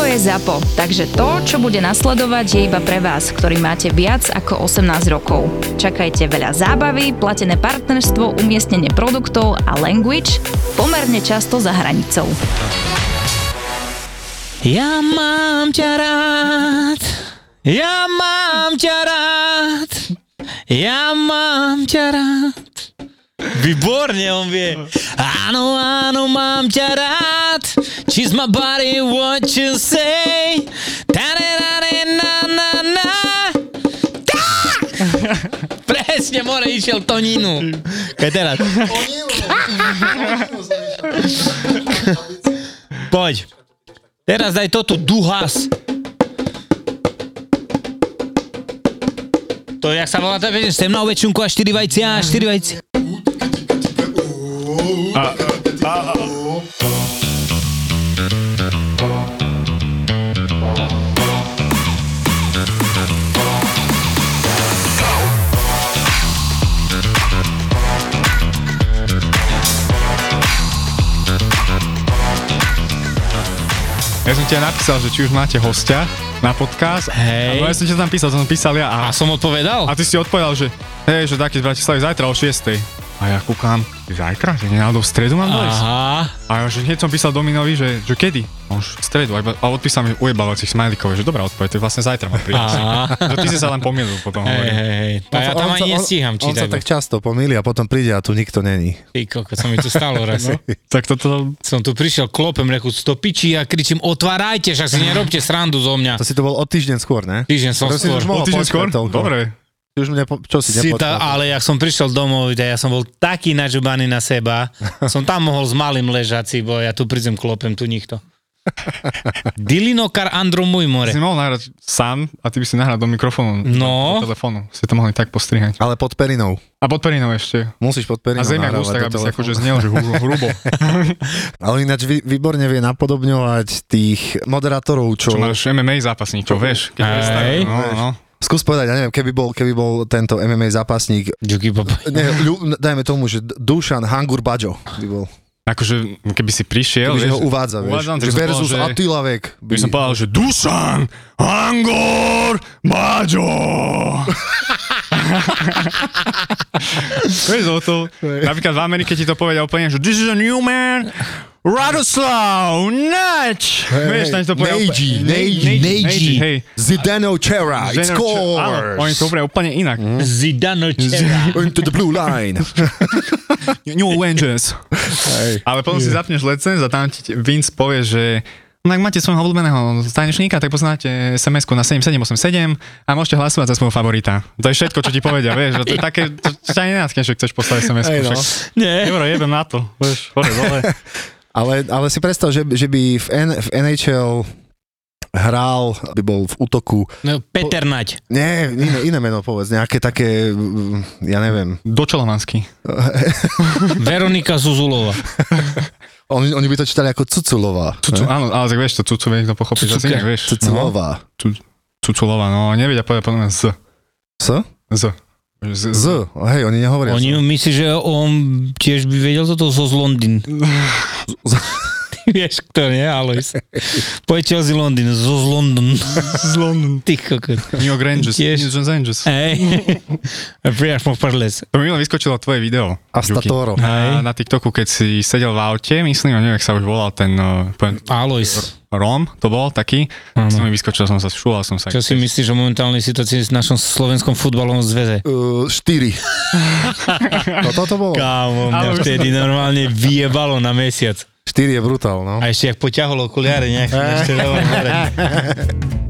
Toto je ZAPO, takže to, čo bude nasledovať, je iba pre vás, ktorý máte viac ako 18 rokov. Čakajte veľa zábavy, platené partnerstvo, umiestnenie produktov a language pomerne často za hranicou. Ja mám ťa rád, ja mám ťa rád, ja mám ťa rád. Výborne on vie. Áno, áno, mám ťa rád. She's my body, what you say. Na, na, na. Presne, more, išiel Tonínu. Kaj teraz? Poď. Teraz daj toto duhas. To, jak sa volá tá pesň? Sem na ovečunku a 4 vajcia, 4 vajcia. Ja som ti aj napísal, že či už máte hostia na podcast. Hej. Ja som ti tam písal, som písal ja a, A som odpovedal? a ty si odpovedal, že hej, že taký z Bratislavy zajtra o 6. A ja kúkam, zajtra? Že nenáhodou v stredu mám dojsť? Aha. A ja, že hneď som písal Dominovi, že, že kedy? No už v stredu. A, a odpísal mi ujebávacích smajlikov, že dobrá odpoveď, to je vlastne zajtra mám prísť. Že ty si sa len pomýlil potom. Hej, hej, hej. Ja tam ani nestíham on, on sa čítať. tak často pomýli a potom príde a tu nikto není. Ty koko, co mi to stalo raz. No. Tak toto, Som tu prišiel, klopem reku stopiči a kričím, otvárajte, však si nerobte srandu zo mňa. To si to bol o týždeň skôr, ne? Týždeň som To skôr. Dobre. Ty už nepo, čo si, Si tá, ale jak som prišiel domov, ja som bol taký nažubaný na seba, som tam mohol s malým ležať si, bo ja tu prídem klopem, tu nikto. Dilinokar Andro môj more. si mohol nahrať sám a ty by si nahral do mikrofónu. No. Do telefónu. Si to mohli tak postrihať. Ale pod perinou. A pod perinou ešte. Musíš pod perinou A zemiak ústak, do aby si akože znel, že hru- hrubo. Ale ináč vy, výborne vie napodobňovať tých moderátorov, čo... Čo máš MMA zápasníkov, vieš? Keď predstavíš, no, no. Skús povedať, ja neviem, keby bol, keby bol tento MMA zápasník, ne, ľu, dajme tomu, že Dušan Hangur Bajo by bol. Akože, keby si prišiel, Kebyže vieš, ho uvádza, vieš. uvádzam, Že versus povedal, že- Attila Vek. by som povedal, že Dusan, Angor, Baďo. Vieš, o to, napríklad v Amerike ti to povedia úplne, že this is a new man, Radoslav, Nač. Vieš, tam to povedia Neji, Neji, Neji. hej. Zdeno Chera, it Zeno- Áno, scores! Oni to úplne, úplne inak. Zidano Čera. Into the blue line. New Avengers. Ale potom si zapneš lecens a tam ti Vince povie, že No ak máte svojho obľúbeného tanečníka, tak poznáte SMS-ku na 7787 a môžete hlasovať za svojho favorita. To je všetko, čo ti povedia, vieš. To je také, to, čo ťa nenáckne, že chceš poslať SMS-ku. Hej, no. však. Nie. Euro, jebem na to. Vieš, hore, dole. Ale, ale si predstav, že, že by v, N, v NHL hral, by bol v útoku, No, Peter Nať. nie, iné, iné meno povedz, nejaké také, ja neviem. Dočelovanský. Veronika Zuzulova. Oni, oni by to čítali ako Cuculová. Cucu, áno, ale tak vieš, to cucu vie niekto pochopiť, asi inak, vieš. Cuculová. No, cu, cuculová, no nevedia povedať podľa mňa z. S? Z. Z. Z. Hej, oni nehovoria. Oni myslí, že on tiež by vedel toto zo z Londýn. vieš, kto nie, Alois. Poďte z Londýn, zo z London. Z London. Ty kokot. New York Rangers. Tiež. New York Rangers. Hej. Priamo v prles. To mi vyskočilo tvoje video. Juki. Astatoro. Hej. Na, na TikToku, keď si sedel v aute, myslím, neviem, jak sa už volal ten uh, poviem, Alois. Rom, to bol taký, Áno. som mi vyskočil, som sa šúval, som sa. Čo si myslíš o momentálnej situácii v našom slovenskom futbalovom zväze? Uh, štyri. no toto bolo. Kámo, mňa vtedy normálne vyjebalo na mesiac. Štyri je brutál, no. A ešte jak poťahol okuliare, nejak ešte.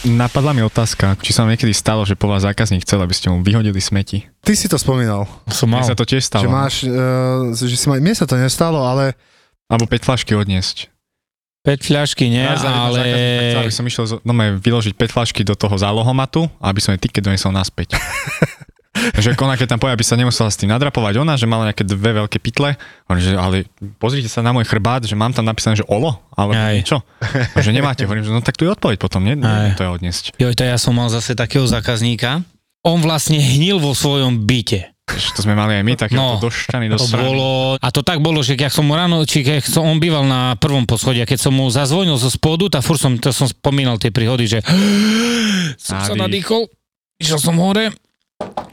Napadla mi otázka, či sa vám niekedy stalo, že po vás zákazník chcel, aby ste mu vyhodili smeti. Ty si to spomínal, Som mal. Mne sa to tiež stalo. že máš, uh, že si ma, mne sa to nestalo, ale Alebo 5 flašky odniesť. 5 fľašky nie, za- ale... za- som išiel no, vyložiť 5 flašky do toho zálohomatu, aby som jej tiket donesol naspäť. že ona keď tam povie, aby sa nemusela s tým nadrapovať ona, že mala nejaké dve veľké pytle, hovorím, že ale pozrite sa na môj chrbát, že mám tam napísané, že olo, ale Aj. čo? že nemáte, hovorím, že no tak tu je odpoveď potom, nie? Aj. to je odniesť. Joj, to ja som mal zase takého zákazníka. On vlastne hnil vo svojom byte. To sme mali aj my, také No, došťany do To bolo, a to tak bolo, že keď som mu ráno, či keď som, on býval na prvom poschodí a keď som mu zazvonil zo spodu, tak fur som, to som spomínal tie príhody, že som sa nadýchol, išiel som hore,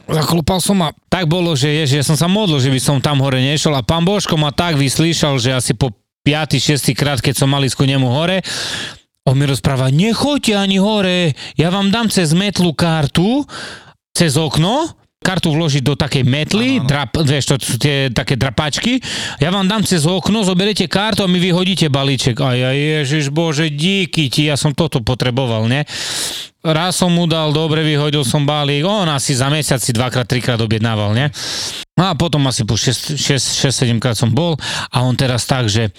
zaklopal som a tak bolo, že, je, že ja som sa modlil, že by som tam hore nešiel a pán Božko ma tak vyslíšal, že asi po 5. 6. krát, keď som mal ísť ku nemu hore, on mi rozpráva, nechoďte ani hore, ja vám dám cez metlu kartu, cez okno, kartu vložiť do takej metly, drap, vieš, to sú tie také drapačky, ja vám dám cez okno, zoberiete kartu a mi vyhodíte balíček. A ja, ježiš bože, díky ti, ja som toto potreboval, ne? Raz som mu dal, dobre, vyhodil som balík, on asi za mesiac si dvakrát, trikrát objednával, ne? No a potom asi po 6-7 krát som bol a on teraz tak, že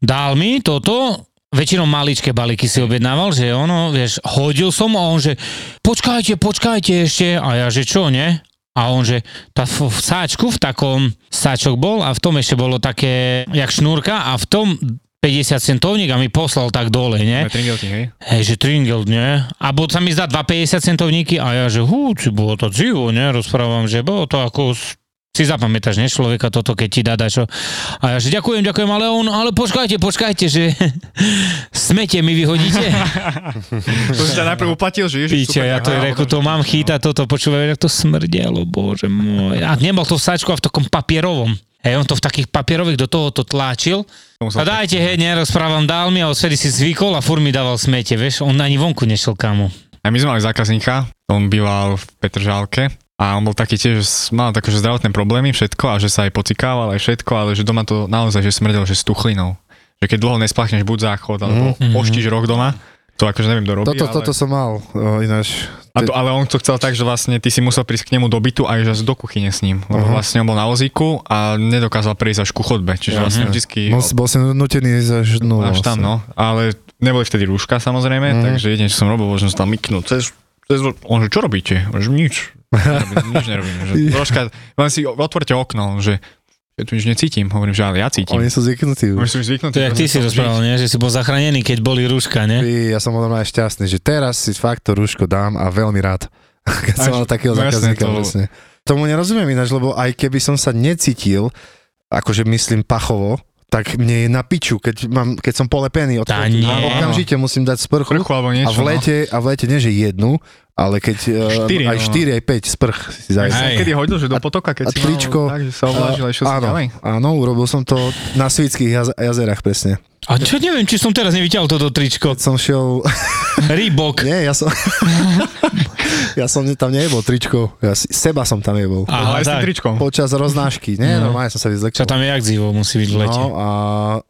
dal mi toto, väčšinou maličké balíky si objednával, že ono, vieš, hodil som a on, že počkajte, počkajte ešte. A ja, že čo, ne? A on, že tá v, v sáčku, v takom sáčok bol a v tom ešte bolo také, jak šnúrka a v tom 50 centovník a mi poslal tak dole, ne? Tringelty, hej? Hej, že Tringel, nie? A bol sa mi zdá 2,50 centovníky a ja, že hú, či bolo to dzivo, ne? Rozprávam, že bolo to ako si zapamätáš, ne, človeka toto, keď ti dá dačo. A ja, že ďakujem, ďakujem, ale on, ale počkajte, počkajte, že smete mi vyhodíte. To si ťa najprv uplatil, že ježiš, ja to aha, reku, to mám chytať toto, počúvaj, jak to smrdelo, bože môj. A nebol to v sačku, a v takom papierovom. Hej, on to v takých papierových do toho to tlačil. A dajte, hej, nerozprávam, dal mi a odvtedy si zvykol a fur mi dával smete, vieš, on ani vonku nešiel kamo. A my sme mali zákazníka, on býval v Petržálke a on bol taký tiež, mal také že zdravotné problémy, všetko a že sa aj pocikával aj všetko, ale že doma to naozaj, že smrdel, že s tuchlinou. Že keď dlho nespláchneš buď záchod, alebo Mhm. oštíš rok doma, to akože neviem, kto robí, Toto, ale... toto som mal o, ináč. A to, ale on to chcel tak, že vlastne ty si musel prísť k nemu do bytu a že do kuchyne s ním, lebo Mhm. vlastne on bol na vozíku a nedokázal prísť až ku chodbe, čiže vlastne vždycky Bol, bol som nutený ísť až dnu. až tam, no. Ale neboli vtedy rúška samozrejme, Mhm. takže jedine, čo som robil, bol, že som tam cez, cez, on, že čo robíte? Že nič. Nerobím, nič nerobím. Že troška, len si otvorte okno, že ja tu nič necítim. Hovorím, že ale ja cítim. Oni sú zvyknutí Oni už. sú už zvyknutí. To ty si rozprával, nie? Že si bol zachránený, keď boli rúška, ne? Ty, ja som bol normálne šťastný, že teraz si fakt to rúško dám a veľmi rád. Keď som mal takého no zákazníka to- presne. Tomu nerozumiem ináč, lebo aj keby som sa necítil, akože myslím pachovo, tak mne je na piču, keď, mám, keď som polepený od nie. Okamžite musím dať sprchu. Alebo A v lete, a v lete nie, že jednu, ale keď eh, Štyri, aj no. 4, aj 5 sprch si No. zajsť. Ja som kedy hodil, že do potoka, keď a si tričko. mal tak, že sa oblážil a išiel áno, ďalej. áno, urobil som to na Svických jaz- jazerách presne. A čo neviem, či som teraz nevyťahol toto tričko. Keď som šiel... Reebok. Nie, ja som... ja som tam nebol tričko, ja si, seba som tam nebol. Ale aj s tak. tričkom. Počas roznášky, nie, No. normálne som sa Čo vyzlekol. tam je jak zivo, musí byť v lete. No a,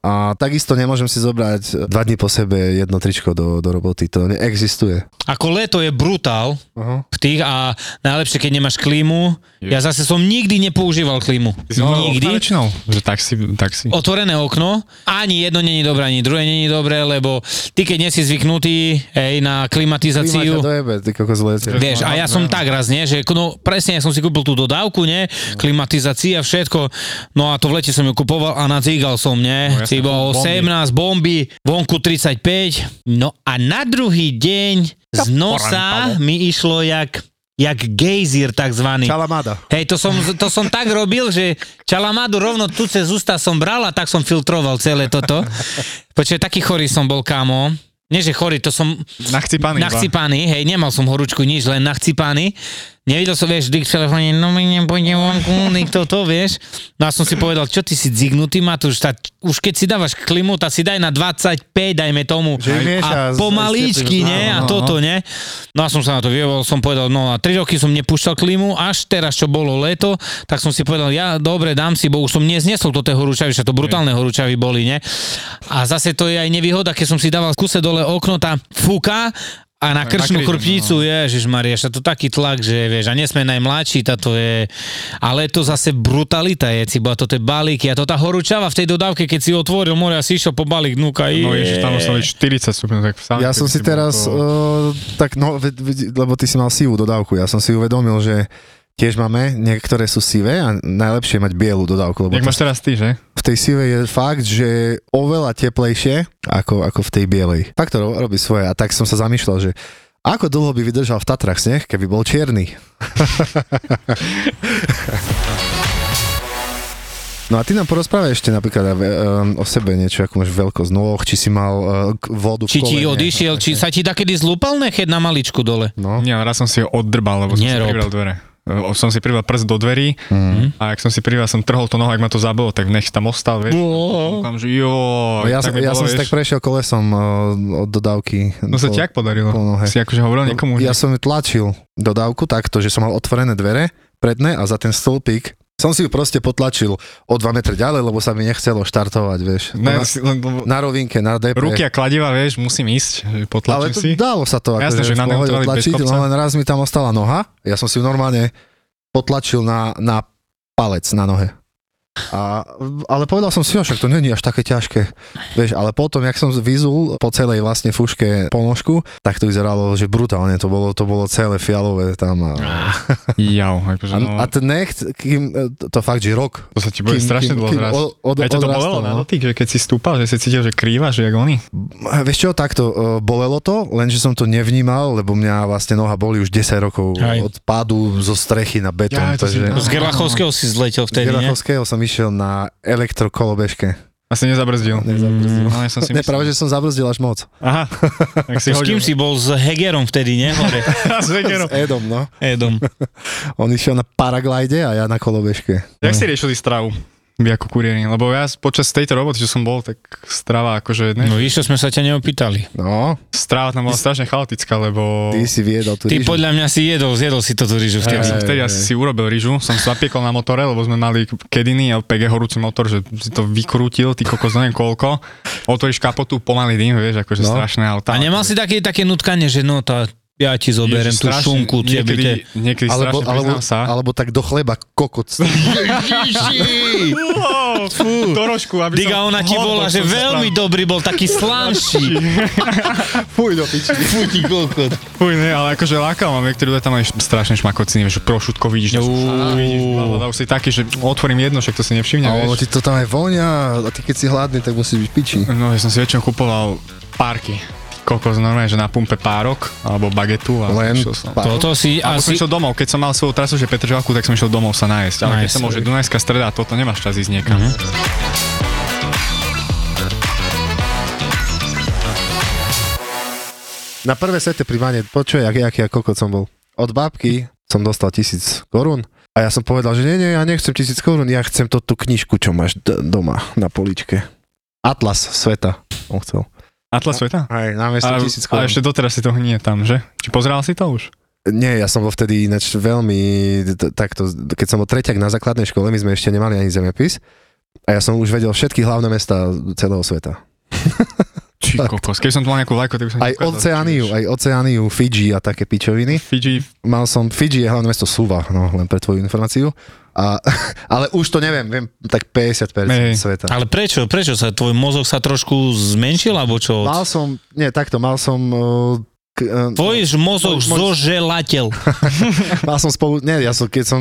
a takisto nemôžem si zobrať dva dní po sebe jedno tričko do, do roboty, to neexistuje. Ako leto je brutál Uh-huh. v tých a najlepšie, keď nemáš klímu. Je. Ja zase som nikdy nepoužíval klímu. Si okna Nikdy. väčšinou, že taxi, taxi. Otvorené okno, ani jedno není dobré, ani druhé není dobré, lebo ty keď nie si zvyknutý hej, na Klima klimatizáciu, dojebe, ty kokos. Vieš, a ja som tak raz, nie, že no, presne, ja som si kúpil tú dodávku, nie, klimatizácia, všetko, no a to v lete som ju kupoval a nacígal som, nie, No, si bol bomby. 18 bomby, vonku 35, no a na druhý deň z nosa mi išlo jak, jak gejzír takzvaný. Čalamada. Hej, to som, to som tak robil, že čalamadu rovno tu cez ústa som bral a tak som filtroval celé toto. Počkaj, taký chorý som bol, kámo. Nie, že chorý, to som Nachcipaný. iba. nachcipaný, hej, nemal som horúčku, nič, len nachcipaný. Nevidel som, vieš, vždy v telefóne, no mi nepôjde vonku, nikto to, vieš. No a som si povedal, čo ty si dzignutý, Matúš, tá, už keď si dávaš klimu, tak si daj na 25, dajme tomu. A teplým, nie? A áno, toto, nie? No a som sa na to vyjebal, som povedal, no a 3 roky som nepúšťal klimu, až teraz, čo bolo leto, tak som si povedal, ja dobre, dám si, bo už som neznesol to tie horúčavy, že to brutálne horúčavy boli, nie? A zase to je aj nevýhoda, keď som si dával kuse dole okno, tá fúka A na krčnú chrbticu, no. ježiš Maria, to taký tlak, že vieš, a nesme najmladší, táto je, ale to zase brutalita je, cibo, a to tie balíky, a to tá horúčava v tej dodávke, keď si otvoril more a si išiel po balík, núka, No je. ježiš, tam musel byť 40 stupňov, tak sám, Ja keby som si teraz, to- uh, tak no, lebo ty si mal sivú dodávku, ja som si uvedomil, že tiež máme, niektoré sú sivé a najlepšie je mať bielu dodávku, lebo Jak to, máš teraz ty, že? v tej sivej je fakt, že oveľa teplejšie ako, ako v tej bielej. Fakt to ro- robí svoje a tak som sa zamýšľal, že ako dlho by vydržal v Tatrach sneh, keby bol čierny. No a ty nám porozprávaj ešte napríklad um, o sebe niečo, ako máš veľkosť nôh, či si mal uh, k- vodu v Či ti kolene. odišiel, či sa ti takedy zlúpal nechet na maličku dole? No. Nie, raz som si ho oddrbal, lebo som si Nerob. pribral dvere. Som si pribral prst do dverí Mm. a ak som si pribral, som trhol to nohu, ak ma to zabilo, tak nech tam ostal, vieš. Kúkam, že jo, No ja, som, ja bolo, som si tak prešiel kolesom uh, od dodávky. No sa ti jak podarilo? po nohe. Si akože hovoril niekomu, Ja že... som tlačil dodávku takto, že som mal otvorené dvere predné a za ten stĺpik som si ju proste potlačil o 2 metre ďalej, lebo sa mi nechcelo štartovať, vieš. Ne, na, len, lebo na rovinke, na DP. ruky a kladiva, vieš, musím ísť, že ale potlačím to si. dalo sa to Jasné, akože že na v pohode neutrali bez otlačiť, kopca. no len raz mi tam ostala noha, ja som si ju normálne potlačil na, na palec na nohe. A, ale povedal som si, že však to není až také ťažké. Vieš, ale potom, jak som vyzul po celej vlastne fuške ponožku, tak to vyzeralo, že brutálne, to bolo, to bolo celé fialové tam. A, Jau, akože a, no, a ten necht, kým, to, to fakt, že rok. to sa ti bude strašne dlho zrásť. od, od, Aj to bolelo na no. dotyk, že keď si stúpal, že si cítil, že krýva, že jak oni? Vieš čo, takto, e, bolelo to, lenže som to nevnímal, lebo mňa vlastne noha boli už 10 rokov Hej. od pádu zo strechy na betón. Ja, to si- takže... Z Gerlachovského si zletel Z vtedy, ne? Gerachovského som išiel na elektrokolobežke. Asi nezabrzdil. Nezabrzdil. No, ja som si Ne, práve, že som zabrzdil až moc. Aha, tak si S kým si bol? S Hegerom vtedy, ne? Hore. S Hegerom. S Edom, no. Edom. On išiel na paraglide a ja na kolobežke. Jak ste riešili stravu? Ako kuriéri? Lebo ja počas tejto roboty, čo som bol, tak strava akože... Ne, No víš, čo sme sa ťa neopýtali. No, Strava tam bola strašne chaotická, lebo... ty si viedol tú Ty rýžu. podľa mňa si jedol, zjedol si toto rýžu Ja vtedy. som vtedy asi si urobil rýžu, som sa zapiekol na motore, lebo sme mali kediny a PG horúci motor, že si to vykrútil, ty kokos neviem koľko. Otvoríš kapotu, pomalý dým, vieš, akože No. strašné auto. A nemal si také, také nutkanie, že no tá, ja ti zoberiem tú šunku, tebe. niekedy, niekedy Alebo, strašne alebo, sa. alebo tak do chleba kokot. Wow, fú, trošku, aby Diga, som ona ti volá, že veľmi dobrý bol, taký slanší. Fuj do piči. Futi kokot. Fuj, ne, ale akože lákal mám, niektorí ľudia tam majú strašne šmakociny, vieš, že prošutko vidíš, už si taký, že otvorím jedno, však to si nevšimne, vieš. ti to tam aj vonia a ty keď si hladný, tak musíš byť piči. No, ja som si väčšinou kupoval párky. Kokos, normálne, že na pumpe párok, alebo bagetu a Len som. pár- Toto si A som asi... išiel domov, keď som mal svoju trasu, že Petržalku, tak som išiel domov sa nájsť. Ale keď Nájsť. som bol, že Dunajská streda, toto nemáš čas ísť niekam. Mhm. Na prvé sete pri Vane, počuj, jak ja kokot som bol. Od babky som dostal tisíc korún a ja som povedal, že nie, nie, ja nechcem tisíc korún, ja chcem to tú knižku, čo máš d- doma na poličke. Atlas sveta, on chcel. Atlas sveta? Aj, namiesto Ale, tisíc ale korún. ešte doteraz si to nie tam, že? Či pozeral si to už? Nie, ja som bol vtedy ináč veľmi, t- takto, keď som bol treťak na základnej škole, my sme ešte nemali ani zemepis a ja som už vedel všetky hlavné mesta celého sveta. Kokos. Keď som tu mal nejakú vlajku, tak by som Aj ukázal, Oceániu, aj Oceániu, Fidži a také pičoviny. Fidži, Mal som, Fidži je hlavné mesto Suva, no, len pre tvoju informáciu. A, ale už to neviem, viem tak 50% Hej. sveta. Ale prečo? Prečo sa tvoj mozog sa trošku zmenšil, alebo čo? Mal som, nie, takto, mal som... Uh, k, uh, Tvoj mozog Môj- zoželateľ. mal som spolu, nie, ja som, keď som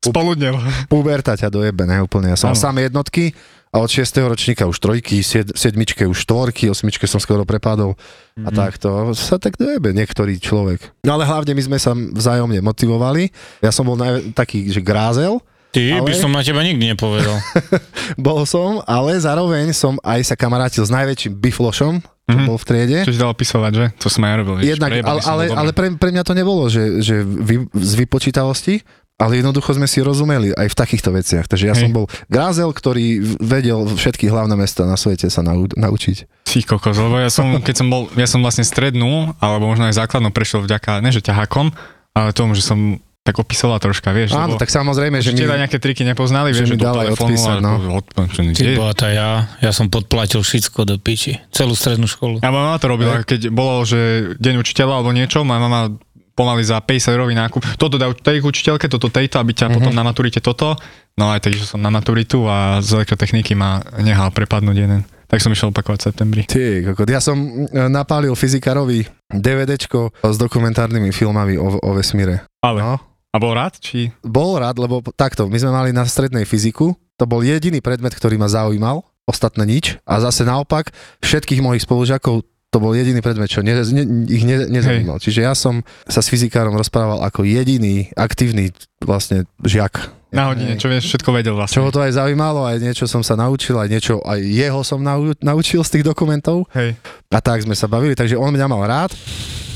spoludnel. puberta ťa dojebe, ne, úplne. Ja som mal Áno. samé jednotky a od 6. ročníka už trojky, sied, sedmičke už štvorky, osmičke som skoro prepadol a takto sa tak dojebe niektorý človek. No ale hlavne my sme sa vzájomne motivovali. Ja som bol naj, taký, že grázel, Ty by Ale- som na teba nikdy nepovedal. bol som, ale zároveň som aj sa kamarátil s najväčším biflošom, čo Mhm. bol v triede. Čo si dal opisovať, že? To sme aj robili. vieš, Jednak, ale, som ale, ale pre, pre mňa to nebolo, že, že vy, z vypočítavosti, ale jednoducho sme si rozumeli aj v takýchto veciach. Takže ja Hej. som bol grázel, ktorý vedel všetky hlavné mesta na svete sa nau, naučiť. Ty kokos, lebo ja som, keď som bol, ja som vlastne strednú, alebo možno aj základnú prešiel vďaka, ne že ťahákom, ale tomu, že som tak opisovala troška, vieš. Áno, tak samozrejme, že určite my... nejaké triky nepoznali, že vieš, mi že do dal aj telefónu, odpísať, no. od- čo Ty tá ja, ja som podplatil všetko do piči. Celú strednú školu. Moja mama to robila, keď bolo, že deň učiteľa alebo niečo, moja mama pomaly za 50 eurový nákup. Toto dá tej učiteľke, toto tejto, aby ťa potom na maturite toto. No aj tak, že som na maturitu a z elektrotechniky ma nehal prepadnúť jeden. Tak som išiel opakovať v septembri. Ty, kokot. Ja som e, napálil fyzikárovi DVDčko s dokumentárnymi filmami o, o vesmíre. Ale, No. a bol rád? Či... Bol rád, lebo takto, my sme mali na strednej fyziku, to bol jediný predmet, ktorý ma zaujímal, ostatné nič. A zase naopak, všetkých mojich spolužiakov to bol jediný predmet, čo ne, ne, ich ne, nezaujímal. Čiže ja som sa s fyzikárom rozprával ako jediný aktívny vlastne žiak. Na hodine, čo vieš, všetko vedel Čo ho vlastne. to aj zaujímalo, aj niečo som sa naučil, aj niečo, aj jeho som nau, naučil z tých dokumentov. Hej. A tak sme sa bavili, takže on mňa mal rád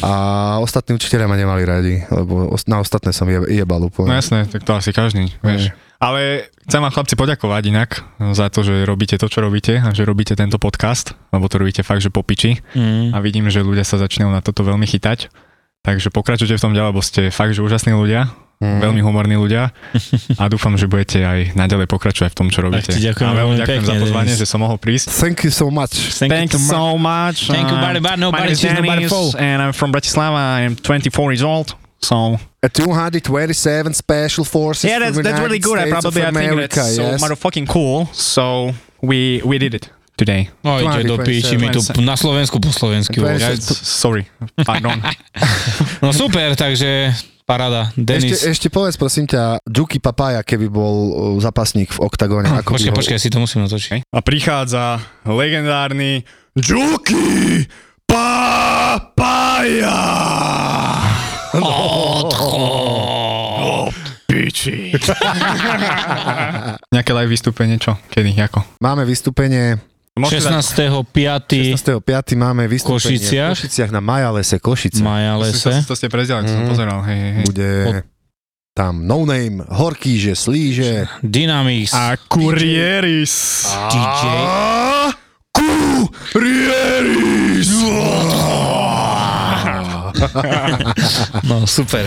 a ostatní učiteľia ma nemali radi, lebo na ostatné som je, jebal No úplne. jasné, tak to asi každý, vieš. Ale chcem vám chlapci poďakovať inak za to, že robíte to, čo robíte a že robíte tento podcast, lebo to robíte fakt, že po piči. Mm. a vidím, že ľudia sa začínajú na toto veľmi chytať. Takže pokračujte v tom ďalej, lebo ste fakt, že úžasní ľudia, Mhm. veľmi humorní ľudia a dúfam, že budete aj naďalej pokračovať v tom, čo robíte. ti ďakujem a veľmi ďakujem pekne, za pozvanie, že som mohol prísť. Thank you so much. Thank you so much. Thank you very much. Nobody My name is sees nobody Dennis, fall. and I'm from Bratislava. I'm 24 years old. So A 227 Special Forces yeah, that's that's really good. I States probably of I think America, that's so yes. motherfucking cool. So we we did it today. No ide do 20, piči, my tu 20. na Slovensku po slovensky. 20. hovoria. Sorry, pardon. No super, takže paráda. Denis. Ešte, ešte povedz prosím ťa, Juki Papaya, keby bol uh, zápasník v oktagóne, ako Počkaj, ho... počkaj, si to musím natočiť. A prichádza legendárny Juki Papaya. Piči. Nejaké live vystúpenie, čo? Kedy, ako? Máme vystúpenie, Môžete dať- 16.5. 16.5. máme vystúpenie Košiciach. v Košiciach na Majalese Košice. Maja to, to, ste prezdiali, to som Mhm. pozeral. Hej, hej. Bude tam No Name, Horkýže, Slíže, Dynamix. A Kurieris. DJ. Kurieris. No super.